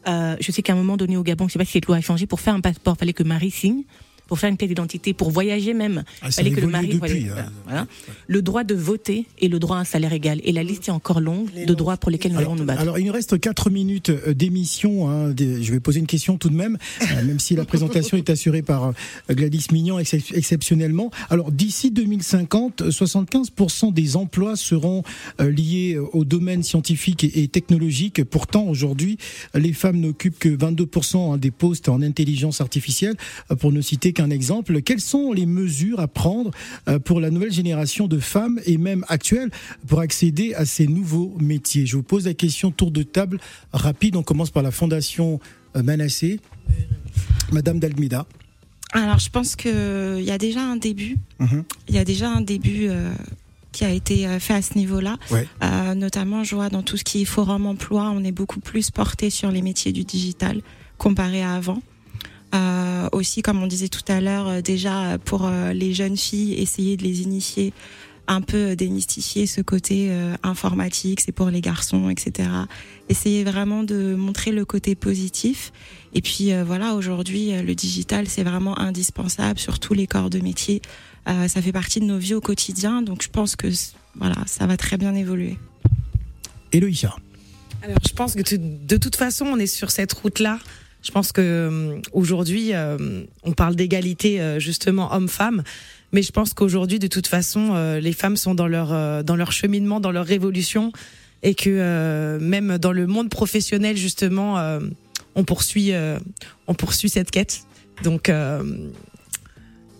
S9: Euh, je sais qu'à un moment donné au Gabon, je sais pas si cette loi a changé, pour faire un passeport, fallait que Marie signe. Pour faire une pièce d'identité, pour voyager même,
S4: Ah,
S9: fallait que le mari
S4: depuis,
S9: voilà,
S4: hein.
S9: voilà. Le droit de voter et le droit à un salaire égal. Et la liste est encore longue de droits pour lesquels nous allons nous battre.
S4: Alors, il nous reste 4 minutes euh, d'émission. hein, je vais poser une question tout de même, euh, même si la présentation est assurée par euh, Gladys Mignon excep- exceptionnellement. Alors, d'ici 2050, euh, 75% des emplois seront liés au domaine scientifique et, technologique. Pourtant, aujourd'hui, les femmes n'occupent que 22% hein, des postes en intelligence artificielle, pour ne citer qu'un exemple. Quelles sont les mesures à prendre euh, pour la nouvelle génération de femmes et même actuelles pour accéder à ces nouveaux métiers? Je vous pose la question tour de table rapide. On commence par la Fondation euh, Manassé. Madame Dalmida.
S6: Alors, je pense qu'il y a déjà un début.
S4: Mhm.
S6: Il y a déjà un début euh, qui a été fait à ce niveau-là.
S4: Ouais.
S6: Euh, notamment, je vois dans tout ce qui est forum emploi, on est beaucoup plus porté sur les métiers du digital comparé à avant. Euh, aussi, comme on disait tout à l'heure, euh, déjà pour euh, les jeunes filles, essayer de les initier, un peu démystifier ce côté euh, informatique, c'est pour les garçons, etc. Essayer vraiment de montrer le côté positif. Et puis euh, voilà, aujourd'hui, euh, le digital, c'est vraiment indispensable sur tous les corps de métier. Euh, ça fait partie de nos vies au quotidien, donc je pense que voilà, ça va très bien évoluer.
S4: Héloïsa.
S5: Alors, je pense que tu- de toute façon, on est sur cette route-là. Je pense que euh, aujourd'hui, euh, on parle d'égalité euh, justement homme-femme, mais je pense qu'aujourd'hui, de toute façon, les femmes sont dans leur dans leur cheminement, dans leur révolution, et que même dans le monde professionnel, justement, on poursuit on poursuit cette quête. Donc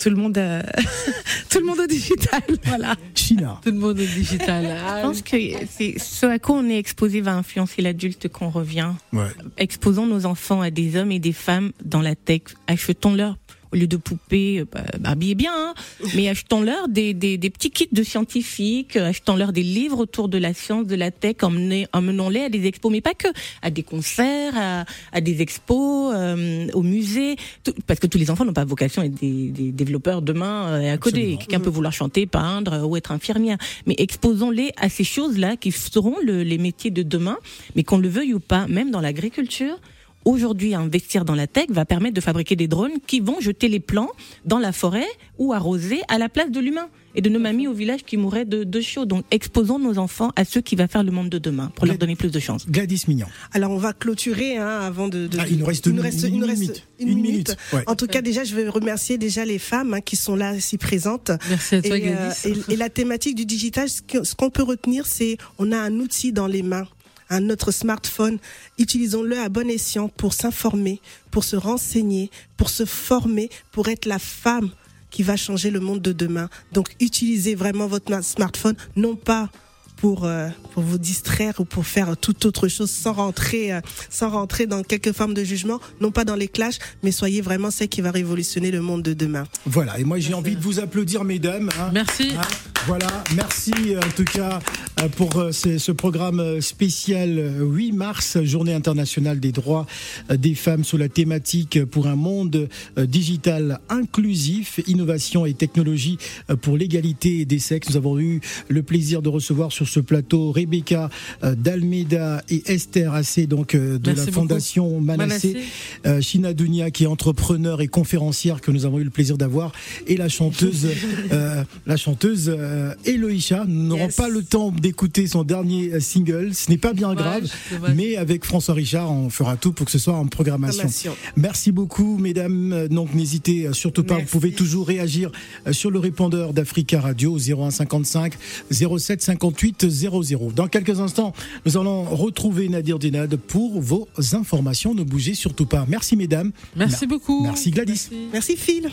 S5: tout le monde euh, tout le monde au digital, voilà.
S4: China.
S8: Tout le monde est digital.
S9: Je
S8: Ah,
S9: pense que c'est ce à quoi on est exposé va influencer l'adulte qu'on revient.
S4: Ouais.
S9: Exposons nos enfants à des hommes et des femmes dans la tech. Achetons-leur au lieu de poupées, euh, bah, habillez bien, hein, mais achetons-leur des, des, des petits kits de scientifiques, achetons-leur des livres autour de la science, de la tech, emmenons-les à des expos, mais pas que, à des concerts, à, à des expos, euh, au musée, tout- parce que tous les enfants n'ont pas vocation à être des, des développeurs demain euh, à coder. Quelqu'un peut vouloir chanter, peindre ou être infirmière, mais exposons-les à ces choses-là qui seront le- les métiers de demain, mais qu'on le veuille ou pas, même dans l'agriculture. Aujourd'hui, investir dans la tech va permettre de fabriquer des drones qui vont jeter les plants dans la forêt ou arroser à la place de l'humain et de nos mamies au village qui mourraient de, de chaud. Donc, exposons nos enfants à ceux qui va faire le monde de demain pour leur donner plus de chance.
S4: Gladys Mignon.
S7: Alors on va clôturer hein, avant de. de-
S4: Ah, il nous reste
S7: il
S4: une-
S7: nous reste,
S4: une
S7: reste
S4: minute.
S7: une
S4: Une
S7: minute.
S4: minute, ouais.
S7: En tout cas, déjà, je veux remercier déjà les femmes hein, qui sont là, si présentes.
S8: Merci à toi,
S7: Et, euh,
S8: Gladys.
S7: et, et la thématique du digital, ce ce qu'on peut retenir, c'est on a un outil dans les mains, un notre smartphone. Utilisons-le à bon escient pour s'informer, pour se renseigner, pour se former, pour être la femme qui va changer le monde de demain. Donc, utilisez vraiment votre ma- smartphone, non pas pour euh, pour vous distraire ou pour faire toute autre chose sans rentrer euh, sans rentrer dans quelque forme de jugement, non pas dans les clashs, mais soyez vraiment celle qui va révolutionner le monde de demain.
S4: Voilà, et moi j'ai envie de vous applaudir, mesdames. hein.
S8: Merci.
S4: Hein, voilà, merci euh, en tout cas euh, pour euh, ce, programme spécial euh, 8 mars, journée internationale des droits des femmes sous la thématique pour un monde digital inclusif, innovation et technologie pour l'égalité des sexes. Nous avons eu le plaisir de recevoir sur ce plateau Rebecca d'Almeida et Esther Assé, donc de
S8: Merci
S4: la. Fondation Manassé.
S8: Manassé.
S4: Shina Dunia qui est entrepreneur et conférencière que nous avons eu le plaisir d'avoir et la chanteuse euh, la chanteuse euh, Eloïcha nous n'aurons
S5: Yes.
S4: pas le temps d'écouter son dernier euh, single ce n'est pas bien
S8: Dommage,
S4: grave
S8: dommage.
S4: mais avec François Richard on fera tout pour que ce soit en programmation. Merci beaucoup, mesdames. Euh, Donc, n'hésitez euh, surtout pas.
S7: Merci.
S4: Vous pouvez toujours réagir euh, sur le répondeur d'Africa Radio au 01 55 07 58 00. Dans quelques instants, nous allons retrouver Nadir Dinad pour vos informations. Ne bougez surtout pas. Merci, mesdames.
S8: Merci beaucoup.
S4: Merci, Gladys.
S8: Merci.
S7: Merci Phil.